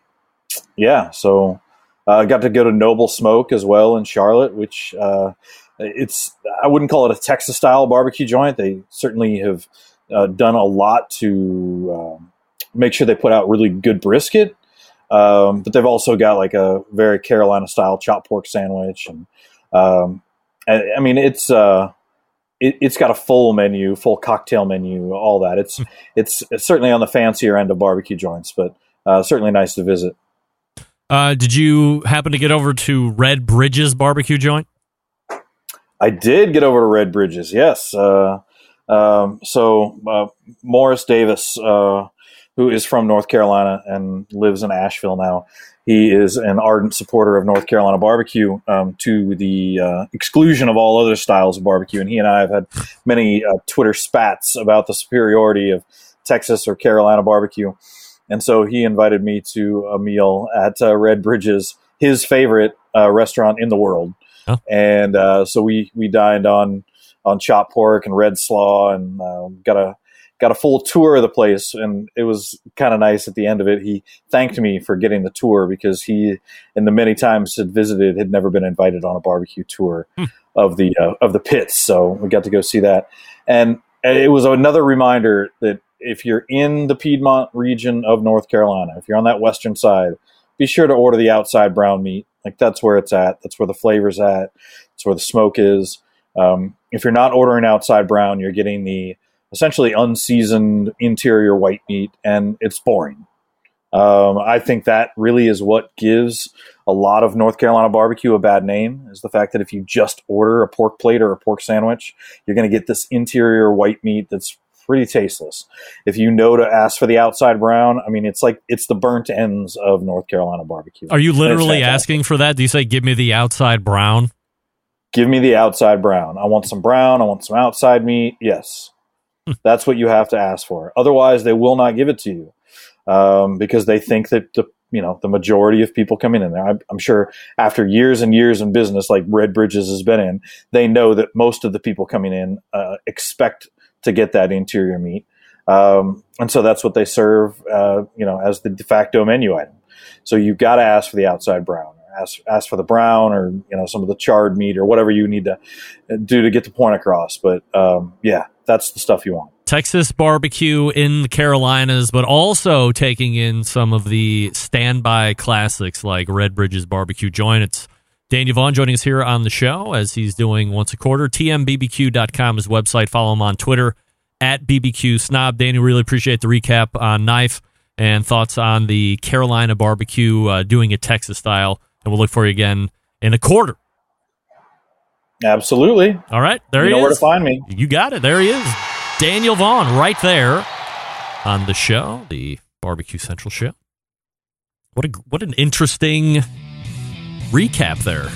yeah, so I uh, got to go to Noble Smoke as well in Charlotte, which uh, it's I wouldn't call it a Texas style barbecue joint. They certainly have uh, done a lot to um, make sure they put out really good brisket. Um, but they've also got like a very Carolina style chopped pork sandwich and um, I, I mean, it's uh, it, has got a full menu, full cocktail menu, all that. It's it's, it's certainly on the fancier end of barbecue joints, but uh, certainly nice to visit. Uh, did you happen to get over to Red Bridges barbecue joint? I did get over to Red Bridges, yes. Uh, um, so uh, Morris Davis, uh, who is from North Carolina and lives in Asheville now, he is an ardent supporter of North Carolina barbecue um, to the uh, exclusion of all other styles of barbecue. And he and I have had many uh, Twitter spats about the superiority of Texas or Carolina barbecue. And so he invited me to a meal at uh, Red Bridges, his favorite uh, restaurant in the world. Oh. And uh, so we we dined on on chopped pork and red slaw, and uh, got a got a full tour of the place. And it was kind of nice at the end of it. He thanked me for getting the tour because he, in the many times had visited, had never been invited on a barbecue tour of the uh, of the pits. So we got to go see that, and it was another reminder that if you're in the Piedmont region of North Carolina, if you're on that western side, be sure to order the outside brown meat. Like that's where it's at. That's where the flavor's at. That's where the smoke is. Um, if you're not ordering outside brown, you're getting the essentially unseasoned interior white meat, and it's boring. Um, I think that really is what gives a lot of North Carolina barbecue a bad name is the fact that if you just order a pork plate or a pork sandwich, you're going to get this interior white meat that's pretty tasteless. If you know to ask for the outside brown, I mean, it's like it's the burnt ends of North Carolina barbecue. Are you literally asking for that? Do you say, give me the outside brown? Give me the outside brown. I want some brown. I want some outside meat. Yes. That's what you have to ask for. Otherwise, they will not give it to you um, because they think that the you know the majority of people coming in there. I'm, I'm, sure after years and years in business, like Red Bridges has been in, they know that most of the people coming in uh, expect to get that interior meat, um, and so that's what they serve, uh, you know, as the de facto menu item. So you've got to ask for the outside brown, ask ask for the brown, or you know some of the charred meat, or whatever you need to do to get the point across. But um, yeah, that's the stuff you want. Texas barbecue in the Carolinas, but also taking in some of the standby classics like Red Bridges barbecue joint. It's Daniel Vaughn joining us here on the show as he's doing once a quarter. TMBBQ.com is website. Follow him on Twitter at BBQ Snob. Danny, really appreciate the recap on knife and thoughts on the Carolina barbecue, uh, doing it Texas style. And we'll look for you again in a quarter. Absolutely. All right. There you he know is. where to find me. You got it. There he is. Daniel Vaughn right there on the show, the Barbecue Central show. What a what an interesting recap there.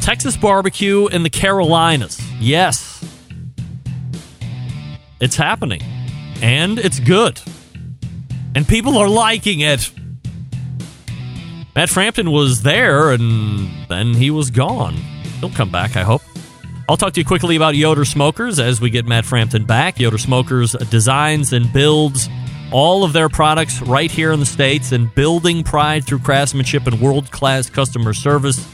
Texas barbecue in the Carolinas. Yes. It's happening. And it's good. And people are liking it. Matt Frampton was there and then he was gone. He'll come back, I hope. I'll talk to you quickly about Yoder Smokers as we get Matt Frampton back. Yoder Smokers designs and builds all of their products right here in the States, and building pride through craftsmanship and world class customer service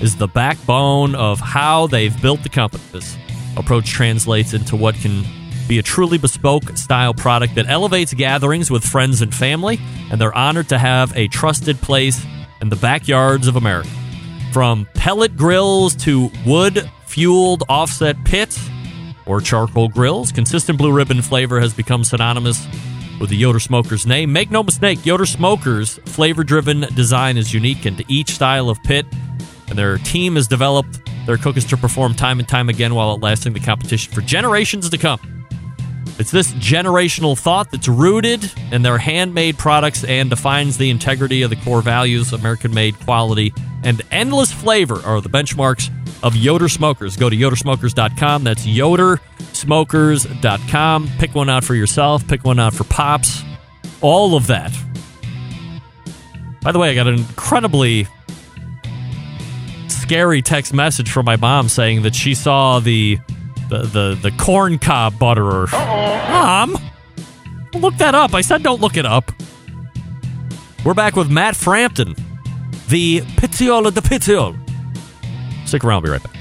is the backbone of how they've built the company. This approach translates into what can be a truly bespoke style product that elevates gatherings with friends and family, and they're honored to have a trusted place in the backyards of America. From pellet grills to wood fueled offset pits or charcoal grills, consistent blue ribbon flavor has become synonymous with the Yoder Smokers name. Make no mistake, Yoder Smokers flavor driven design is unique into each style of pit, and their team has developed their cookers to perform time and time again while outlasting the competition for generations to come. It's this generational thought that's rooted in their handmade products and defines the integrity of the core values American made quality and endless flavor are the benchmarks of Yoder Smokers. Go to yodersmokers.com. That's yodersmokers.com. Pick one out for yourself, pick one out for Pops. All of that. By the way, I got an incredibly scary text message from my mom saying that she saw the the the, the corn cob butterer. Oh, Mom, look that up. I said don't look it up. We're back with Matt Frampton, the Pizziola de Pizziola. Stick around, I'll be right back.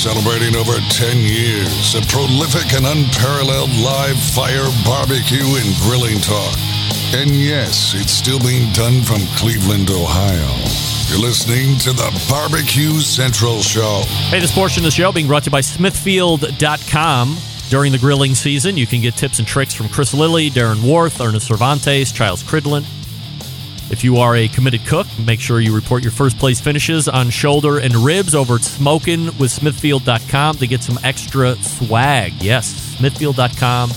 Celebrating over 10 years of prolific and unparalleled live fire barbecue and grilling talk. And yes, it's still being done from Cleveland, Ohio. You're listening to the Barbecue Central Show. Hey, this portion of the show being brought to you by Smithfield.com. During the grilling season, you can get tips and tricks from Chris Lilly, Darren Worth, Ernest Servantes, Charles Cridlin. If you are a committed cook, make sure you report your first place finishes on shoulder and ribs over at smokinwithsmithfield.com to get some extra swag. Yes, smithfield.com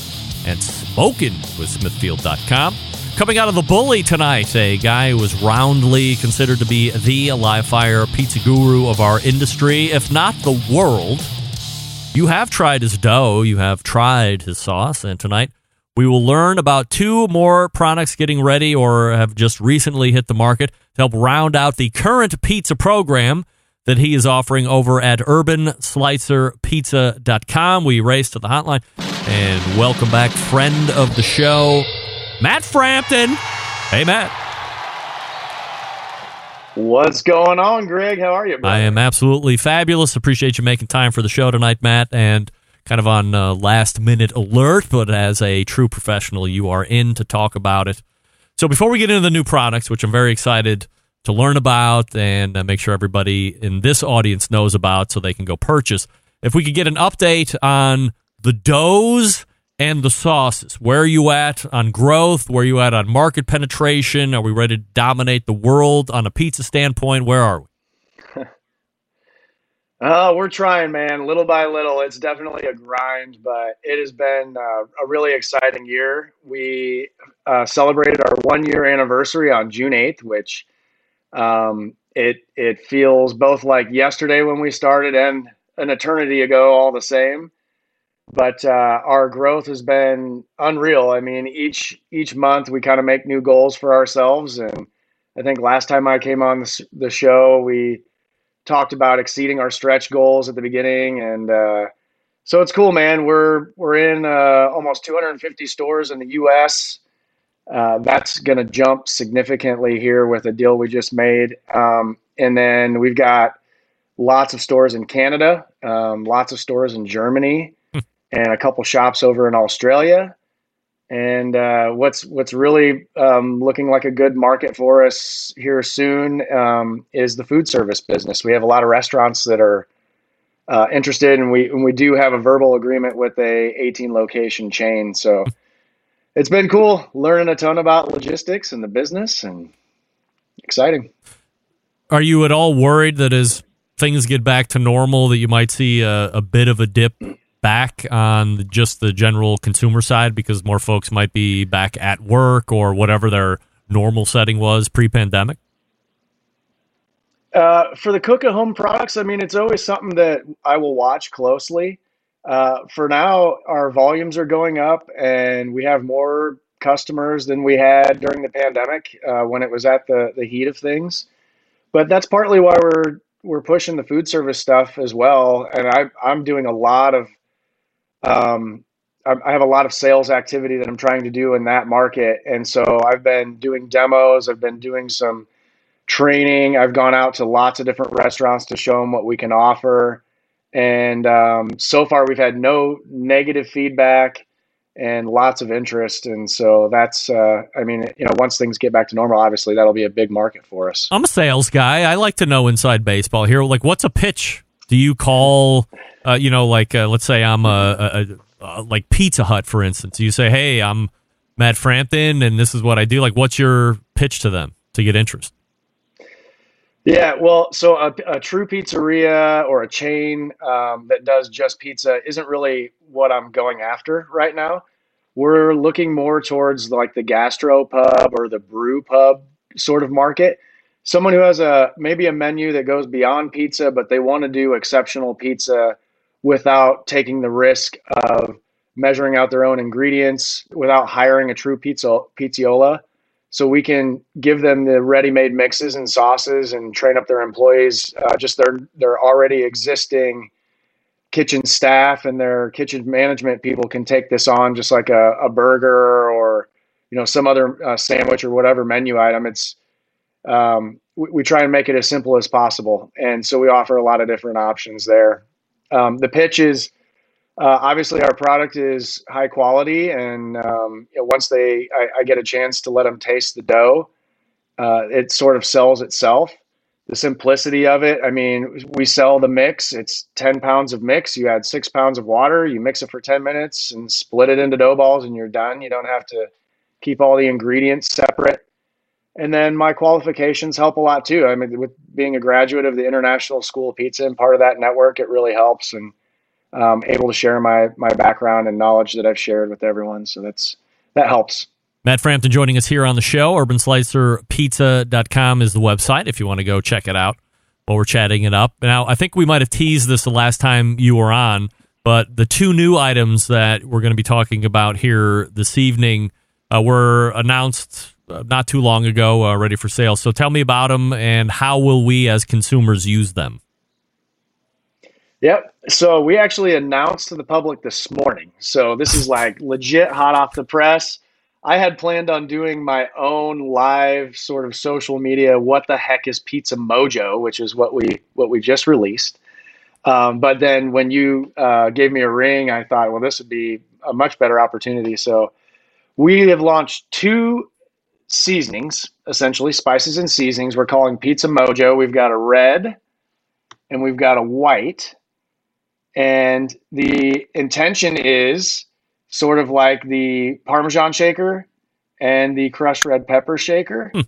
and Smokin' with Smithfield.com. Coming out of the bully tonight, a guy who was roundly considered to be the live fire pizza guru of our industry, if not the world. You have tried his dough, you have tried his sauce, and tonight we will learn about two more products getting ready or have just recently hit the market to help round out the current pizza program that he is offering over at urbanslicerpizza.com. We race to the hotline and welcome back friend of the show, Matt Frampton. Hey, Matt. What's going on, Greg? How are you? Brother? I am absolutely fabulous. Appreciate you making time for the show tonight, Matt. And kind of on uh, last minute alert, but as a true professional, you are in to talk about it. So before we get into the new products, which I'm very excited to learn about and uh, make sure everybody in this audience knows about so they can go purchase, if we could get an update on the doughs and the sauces. Where are you at on growth? Where are you at on market penetration? Are we ready to dominate the world on a pizza standpoint? Where are we? Oh, we're trying, man. Little by little, it's definitely a grind, but it has been uh, a really exciting year. We uh, celebrated our one year anniversary on June 8th, which um, it it feels both like yesterday when we started and an eternity ago, all the same. But uh, our growth has been unreal. I mean, each each month we kind of make new goals for ourselves, and I think last time I came on the, the show, we talked about exceeding our stretch goals at the beginning, and uh, so it's cool, man. We're we're in uh, almost 250 stores in the U.S. Uh, that's going to jump significantly here with a deal we just made, um, and then we've got lots of stores in Canada, um, lots of stores in Germany, and a couple shops over in Australia. And uh, what's what's really um, looking like a good market for us here soon um, is the food service business. We have a lot of restaurants that are uh, interested, and we and we do have a verbal agreement with a 18 location chain. So it's been cool learning a ton about logistics and the business, and exciting. Are you at all worried that as things get back to normal, that you might see a, a bit of a dip back on just the general consumer side because more folks might be back at work or whatever their normal setting was pre-pandemic? Uh, for the cook at home products, I mean, it's always something that I will watch closely. Uh, for now, our volumes are going up, and we have more customers than we had during the pandemic uh, when it was at the the heat of things. But that's partly why we're we're pushing the food service stuff as well. And I I'm doing a lot of um, I have a lot of sales activity that I'm trying to do in that market. And so I've been doing demos, I've been doing some training, I've gone out to lots of different restaurants to show them what we can offer. And um, so far, we've had no negative feedback and lots of interest. And so that's, uh, I mean, you know, once things get back to normal, obviously that'll be a big market for us. I'm a sales guy. I like to know inside baseball here. Like, what's a pitch? Do you call, uh, you know, like uh, let's say I'm a, a, a, like Pizza Hut, for instance. You say, "Hey, I'm Matt Frampton, and this is what I do." Like, what's your pitch to them to get interest? Yeah, well, so a, a true pizzeria or a chain um, that does just pizza isn't really what I'm going after right now. We're looking more towards like the gastro pub or the brew pub sort of market someone who has a maybe a menu that goes beyond pizza, but they want to do exceptional pizza without taking the risk of measuring out their own ingredients, without hiring a true pizza. So we can give them the ready-made mixes and sauces and train up their employees. Uh, just their their already existing kitchen staff and their kitchen management people can take this on just like a, a burger or you know some other uh, sandwich or whatever menu item. It's um, we, we, try and make it as simple as possible. And so we offer a lot of different options there. Um, the pitch is uh, obviously our product is high quality, and um, you know, once they I, I, get a chance to let them taste the dough, uh, it sort of sells itself. The simplicity of it. I mean, we sell the mix. It's ten pounds of mix. You add six pounds of water. You mix it for ten minutes and split it into dough balls, and you're done. You don't have to keep all the ingredients separate and then my qualifications help a lot too. I mean, with being a graduate of the International School of Pizza and part of that network, it really helps and um, able to share my my background and knowledge that I've shared with everyone. So that's that helps. Matt Frampton joining us here on the show. UrbanSlicerPizza.com is the website if you want to go check it out while we're chatting it up. Now, I think we might have teased this the last time you were on, but the two new items that we're going to be talking about here this evening uh, were announced not too long ago, uh, ready for sale. So tell me about them and how will we as consumers use them? Yep. So we actually announced to the public this morning. So this is like legit hot off the press. I had planned on doing my own live sort of social media. What the heck is Pizza Mojo, which is what we what we just released. Um, but then when you uh, gave me a ring, I thought, well, this would be a much better opportunity. So we have launched two seasonings, essentially spices and seasonings. We're calling Pizza Mojo. We've got a red and we've got a white. And the intention is sort of like the Parmesan shaker and the crushed red pepper shaker. Hmm.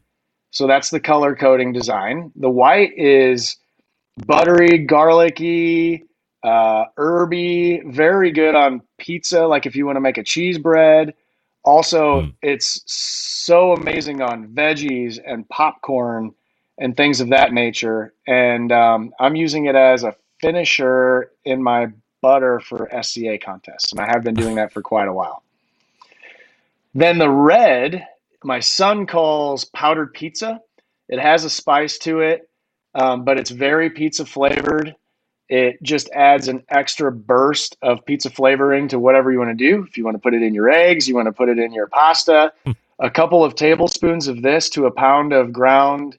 So that's the color coding design. The white is buttery, garlicky, uh, herby, very good on pizza. Like if you want to make a cheese bread, also, mm. it's so amazing on veggies and popcorn and things of that nature. And um, I'm using it as a finisher in my butter for SCA contests, and I have been doing that for quite a while. Then the red, my son calls powdered pizza. It has a spice to it, um, but it's very pizza flavored. It just adds an extra burst of pizza flavoring to whatever you want to do. If you want to put it in your eggs, you want to put it in your pasta. a couple of tablespoons of this to a pound of ground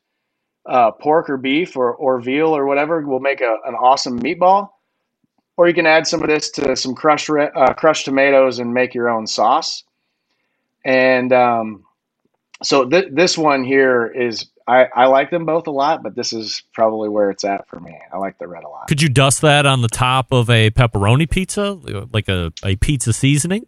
uh, pork or beef or, or veal or whatever will make a, an awesome meatball. Or you can add some of this to some crushed uh, crushed tomatoes and make your own sauce. And um, so th- this one here is I, I like them both a lot, but this is probably where it's at for me. I like the red a lot. Could you dust that on the top of a pepperoni pizza, like a, a pizza seasoning?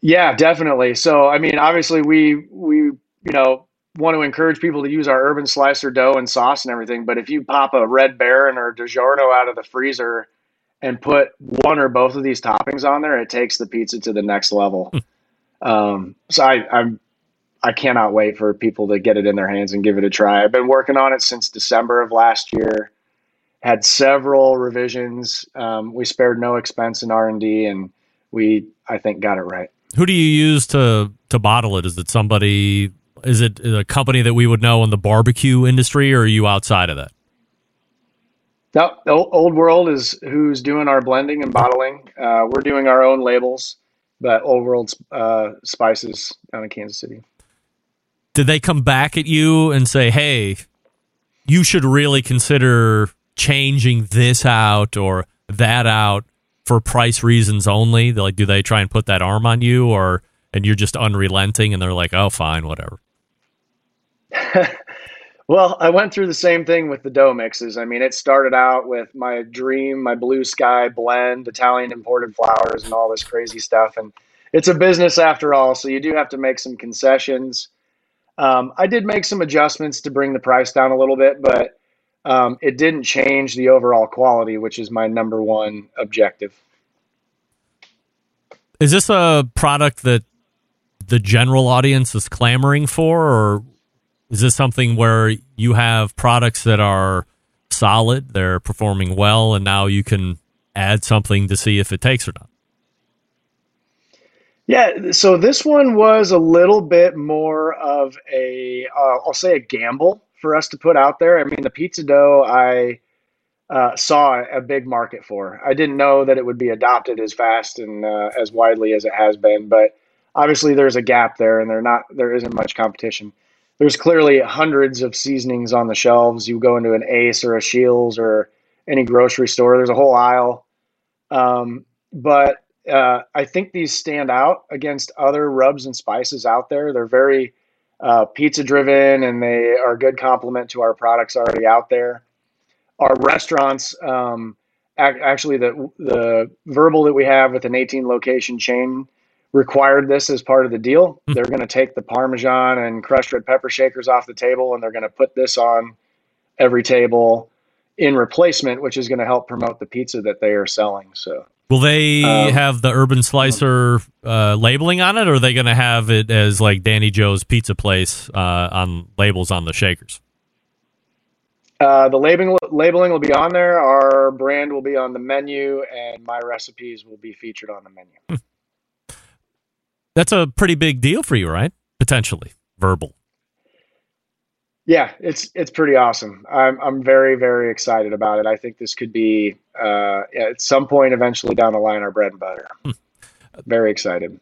Yeah, definitely. So I mean, obviously we we you know want to encourage people to use our urban slicer dough and sauce and everything, but if you pop a red baron or DiGiorno out of the freezer and put one or both of these toppings on there, it takes the pizza to the next level. Um, so I, I'm, I cannot wait for people to get it in their hands and give it a try. I've been working on it since December of last year. Had several revisions. Um, we spared no expense in R and D, and we, I think, got it right. Who do you use to to bottle it? Is it somebody? Is it a company that we would know in the barbecue industry, or are you outside of that? No, Old World is who's doing our blending and bottling. Uh, we're doing our own labels but old world uh, spices down in Kansas City. Did they come back at you and say, "Hey, you should really consider changing this out or that out for price reasons only"? Like, do they try and put that arm on you, or and you're just unrelenting, and they're like, "Oh, fine, whatever." well, I went through the same thing with the dough mixes. I mean, it started out with my dream, my blue sky blend, Italian imported flours, and all this crazy stuff. And it's a business after all, so you do have to make some concessions. Um, I did make some adjustments to bring the price down a little bit, but um, it didn't change the overall quality, which is my number one objective. Is this a product that the general audience is clamoring for, or is this something where you have products that are solid, they're performing well, and now you can add something to see if it takes or not? Yeah, so this one was a little bit more of a, uh, I'll say a gamble for us to put out there. I mean, the pizza dough, I uh, saw a big market for. I didn't know that it would be adopted as fast and uh, as widely as it has been, but obviously there's a gap there, and there not there isn't much competition there's clearly hundreds of seasonings on the shelves. You go into an Ace or a Scheels or any grocery store, there's a whole aisle. Um, but uh, I think these stand out against other rubs and spices out there. They're very uh, pizza driven and they are a good complement to our products already out there. Our restaurants, um, ac- actually, the the verbal that we have with an 18 location chain required this as part of the deal. Hmm. They're going to take the Parmesan and crushed red pepper shakers off the table and they're going to put this on every table in replacement, which is going to help promote the pizza that they are selling. So, will they um, have the Urban Slicer uh, labeling on it, or are they going to have it as like Danny Joe's Pizza Place uh, on labels on the shakers? Uh, the labeling labeling will be on there. Our brand will be on the menu, and my recipes will be featured on the menu. Hmm. That's a pretty big deal for you, right? Potentially verbal. Yeah, it's it's pretty awesome. I'm I'm very very excited about it. I think this could be uh, at some point eventually down the line our bread and butter. Hmm. Very excited.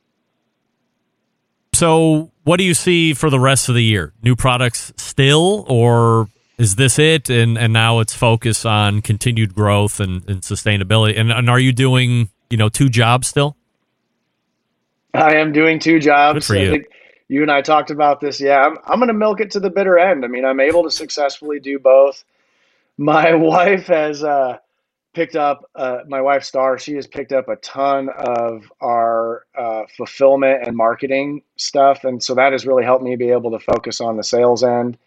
So, what do you see for the rest of the year? New products still, or is this it? And and now it's focus on continued growth and, and sustainability. And, and are you doing you know two jobs still? I am doing two jobs. Good for you. You and I talked about this. Yeah, I'm, I'm going to milk it to the bitter end. I mean, I'm able to successfully do both. My wife has uh, picked up, uh, my wife Star, she has picked up a ton of our uh, fulfillment and marketing stuff. And so that has really helped me be able to focus on the sales end.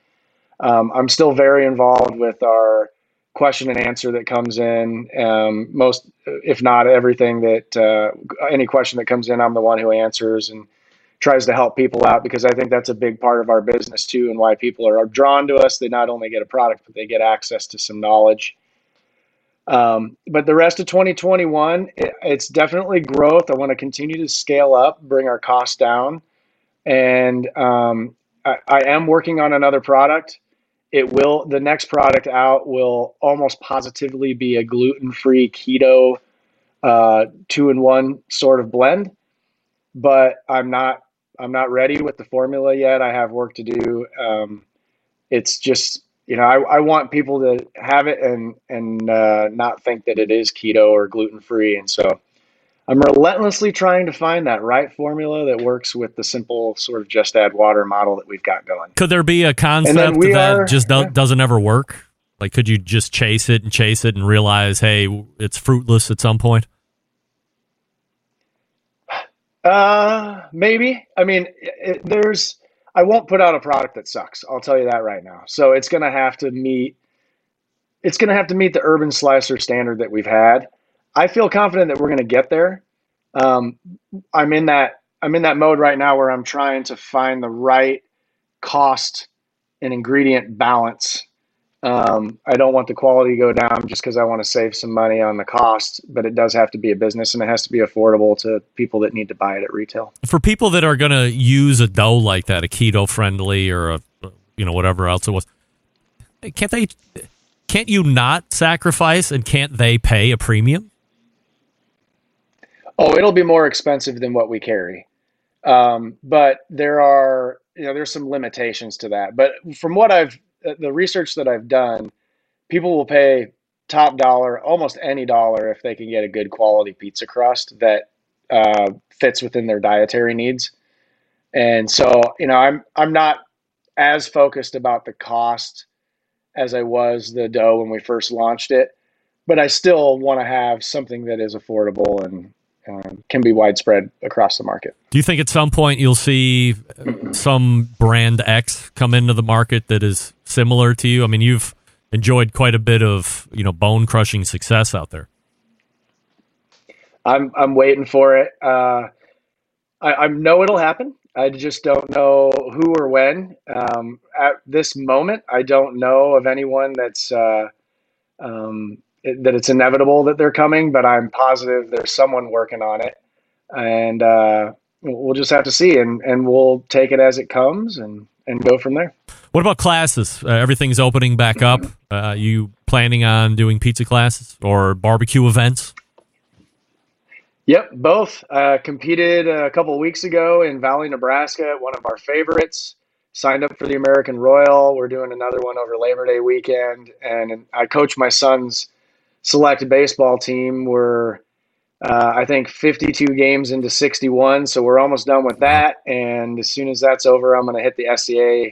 Um, I'm still very involved with our question and answer that comes in. Um, most, if not everything that uh, any question that comes in, I'm the one who answers and tries to help people out because I think that's a big part of our business too, and why people are are drawn to us. They not only get a product, but they get access to some knowledge. Um, but the rest of 2021, it, it's definitely growth. I want to continue to scale up, bring our costs down, and um, I, I am working on another product. It will the next product out will almost positively be a gluten free keto uh, two in one sort of blend, but I'm not I'm not ready with the formula yet. I have work to do. Um, it's just you know I, I want people to have it and and uh, not think that it is keto or gluten free, and so I'm relentlessly trying to find that right formula that works with the simple sort of just add water model that we've got going. Could there be a concept that are, just do- yeah. doesn't ever work? Like, could you just chase it and chase it and realize, hey, it's fruitless at some point? Uh, maybe. I mean, it, there's. I won't put out a product that sucks. I'll tell you that right now. So it's to have to meet. It's to have to meet the urban slicer standard that we've had. I feel confident that we're to get there. Um, I'm in that. I'm in that mode right now where I'm trying to find the right cost and ingredient balance um, I don't want the quality to go down just because I want to save some money on the cost, but it does have to be a business and it has to be affordable to people that need to buy it at retail. For people that are going to use a dough like that, a keto friendly or a you know whatever else it was, can't they? Can't you not sacrifice and can't they pay a premium? Oh, it'll be more expensive than what we carry, um, but there are you know there's some limitations to that. But from what I've the research that I've done, people will pay top dollar, almost any dollar, if they can get a good quality pizza crust that uh, fits within their dietary needs. And so, you know, I'm I'm not as focused about the cost as I was the dough when we first launched it, but I still want to have something that is affordable and um, can be widespread across the market. Do you think at some point you'll see some brand X come into the market that is similar to you? I mean, you've enjoyed quite a bit of you know bone crushing success out there. I'm I'm waiting for it. Uh, I, I know it'll happen. I just don't know who or when. Um, at this moment, I don't know of anyone that's uh, um, it, that it's inevitable that they're coming, but I'm positive there's someone working on it, and uh, we'll just have to see, and and we'll take it as it comes, and and go from there. What about classes? Uh, everything's opening back up. Uh, you planning on doing pizza classes or barbecue events? Yep, both. Uh, competed a couple weeks ago in Valley, Nebraska, one of our favorites signed up for the American Royal. We're doing another one over Labor Day weekend, and I coach my son's select baseball team. We're, uh, I think, 52 games into 61, so we're almost done with that. And as soon as that's over, I'm going to hit the SCA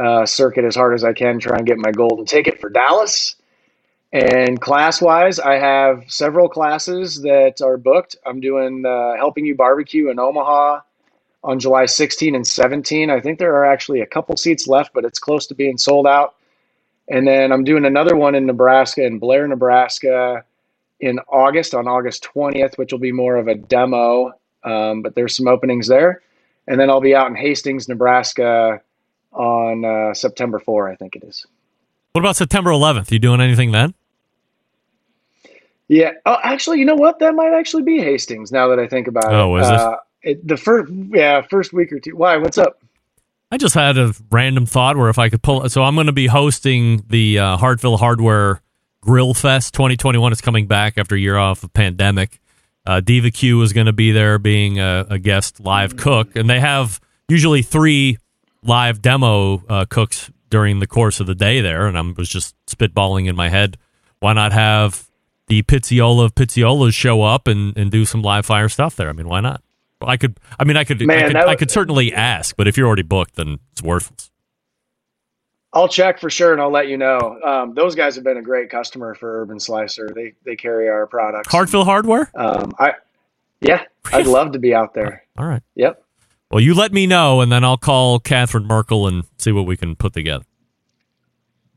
uh, circuit as hard as I can, try and get my golden ticket for Dallas. And class wise, I have several classes that are booked. I'm doing uh, Helping You Barbecue in Omaha on July 16 and 17. I think there are actually a couple seats left, but it's close to being sold out. And then I'm doing another one in Nebraska, in Blair, Nebraska, in August, on August 20th, which will be more of a demo, um, but there's some openings there. And then I'll be out in Hastings, Nebraska on uh, September 4, I think it is. What about September 11th? You doing anything then? Yeah. Oh, actually, you know what? That might actually be Hastings. Now that I think about oh, it. Oh, is uh, it? The first, yeah, first week or two. Why? What's up? I just had a random thought where if I could pull, so I'm going to be hosting the uh, Hartville Hardware Grill Fest 2021. It's coming back after a year off of pandemic. Uh, Diva Q is going to be there being a, a, guest live cook, and they have usually three live demo uh, cooks during the course of the day there. And I was just spitballing in my head, why not have the Pizziola of Pizziolas show up and, and do some live fire stuff there? I mean, why not? I could. I mean, I could. Man, I, could, I could certainly ask, but if you're already booked, then it's worthless. I'll check for sure, and I'll let you know. Um, those guys have been a great customer for Urban Slicer. They they carry our products. Hartville Hardware. Um, I yeah, I'd love to be out there. All right. Yep. Well, you let me know, and then I'll call Catherine Merkel and see what we can put together.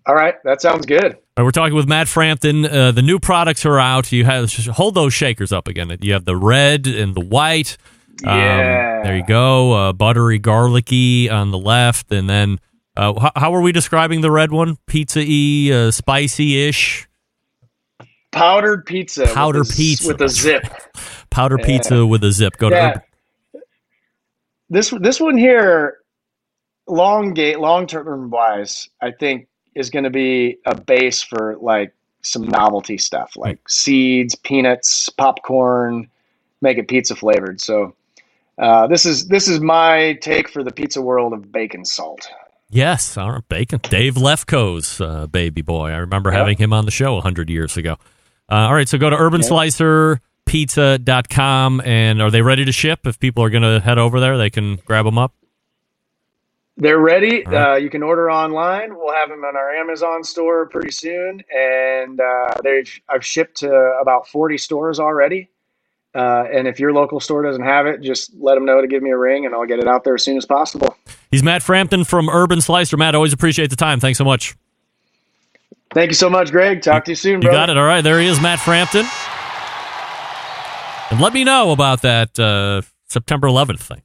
All right, that sounds good. Right, we're talking with Matt Frampton. Uh, the new products are out. You have hold those shakers up again. You have the red and the white Yeah. there you go. Uh, buttery, garlicky on the left, and then uh, how, how are we describing the red one? Pizza y, uh, spicy ish. Powdered pizza. Powder with a, pizza. with a zip. Powder Yeah. pizza with a zip. Go to Yeah. Urban- This this one here, long gate, long term wise, I think is going to be a base for like some novelty stuff, like seeds, peanuts, popcorn, make it pizza flavored. So. Uh, this is this is my take for the pizza world of bacon salt. Yes, all right, bacon. Dave Lefkow's uh, baby boy. I remember Yep. having him on the show 100 years ago. Uh, all right, so go to urbanslicerpizza.com and are they ready to ship? If people are going to head over there, they can grab them up. They're ready. Right. Uh, you can order online. We'll have them on our Amazon store pretty soon, and uh, they've I've shipped to about forty stores already. Uh, and if your local store doesn't have it, just let them know to give me a ring, and I'll get it out there as soon as possible. He's Matt Frampton from Urban Slicer. Matt, always appreciate the time. Thanks so much. Thank you so much, Greg. Talk to you soon, You got it. All right, there he is, Matt Frampton. And let me know about that uh, September 11th thing.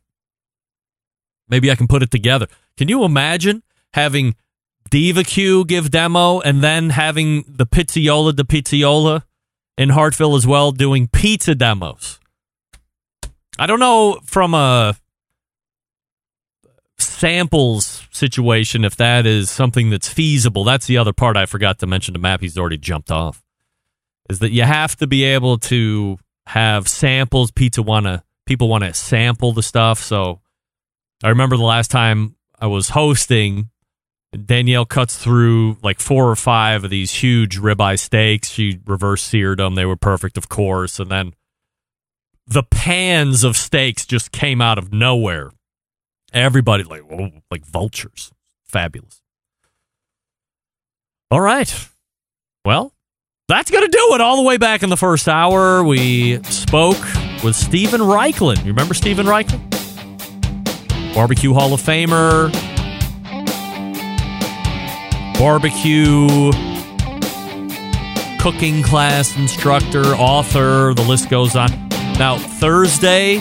Maybe I can put it together. Can you imagine having Diva Q give demo and then having the Pizzola de Pizzola in Hartville as well doing pizza demos? I don't know from a samples situation if that is something that's feasible. That's the other part I forgot to mention to Map. He's already jumped off. Is that you have to be able to have samples. Pizza wanna people want to sample the stuff. So I remember the last time I was hosting, Danielle cuts through like four or five of these huge ribeye steaks. She reverse seared them. They were perfect, of course. And then the pans of steaks just came out of nowhere. Everybody like whoa, like vultures. Fabulous. All right. Well, that's going to do it all the way back in the first hour. We spoke with Steven Raichlen. You remember Steven Raichlen? Barbecue Hall of Famer. Barbecue cooking class instructor, author, the list goes on. Now, Thursday,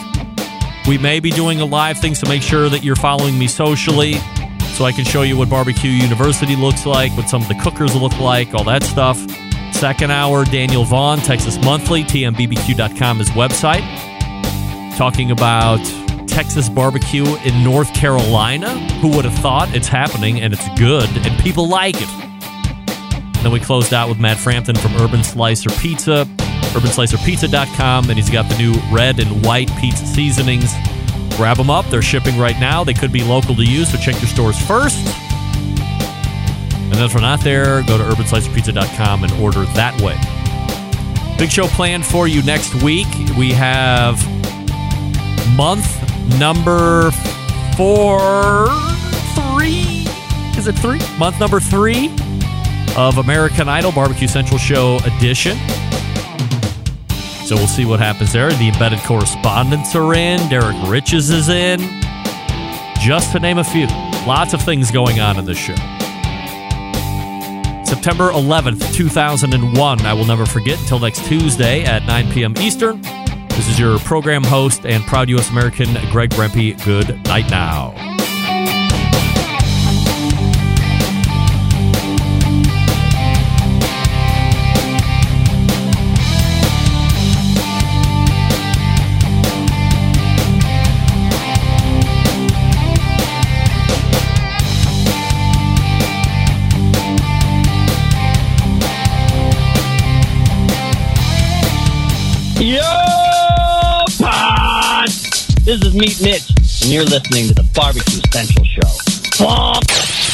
we may be doing a live thing, so make sure that you're following me socially so I can show you what Barbecue University looks like, what some of the cookers look like, all that stuff. Second hour, Daniel Vaughn, Texas Monthly, tmbbq.com is website, talking about Texas barbecue in North Carolina. Who would have thought it's happening and it's good and people like it? And Then we closed out with Matt Frampton from Urban Slicer Pizza, urbanslicerpizza.com, and he's got the new red and white pizza seasonings. Grab them up. They're shipping right now. They could be local to you, so check your stores first. And then if we're not there, go to urbanslicerpizza.com and order that way. Big show planned for you next week. We have month number four, three. Is it three? Month number three of American Idol Barbecue Central Show edition. So we'll see what happens there. The embedded correspondents are in. Derek Riches is in. Just to name a few. Lots of things going on in this show. September 11th, 2001. I will never forget until next Tuesday at 9 p.m. Eastern. This is your program host and proud U.S. American, Greg Rempe. Good night now. This is Meat Mitch, and you're listening to the Barbecue Central Show. Bonk!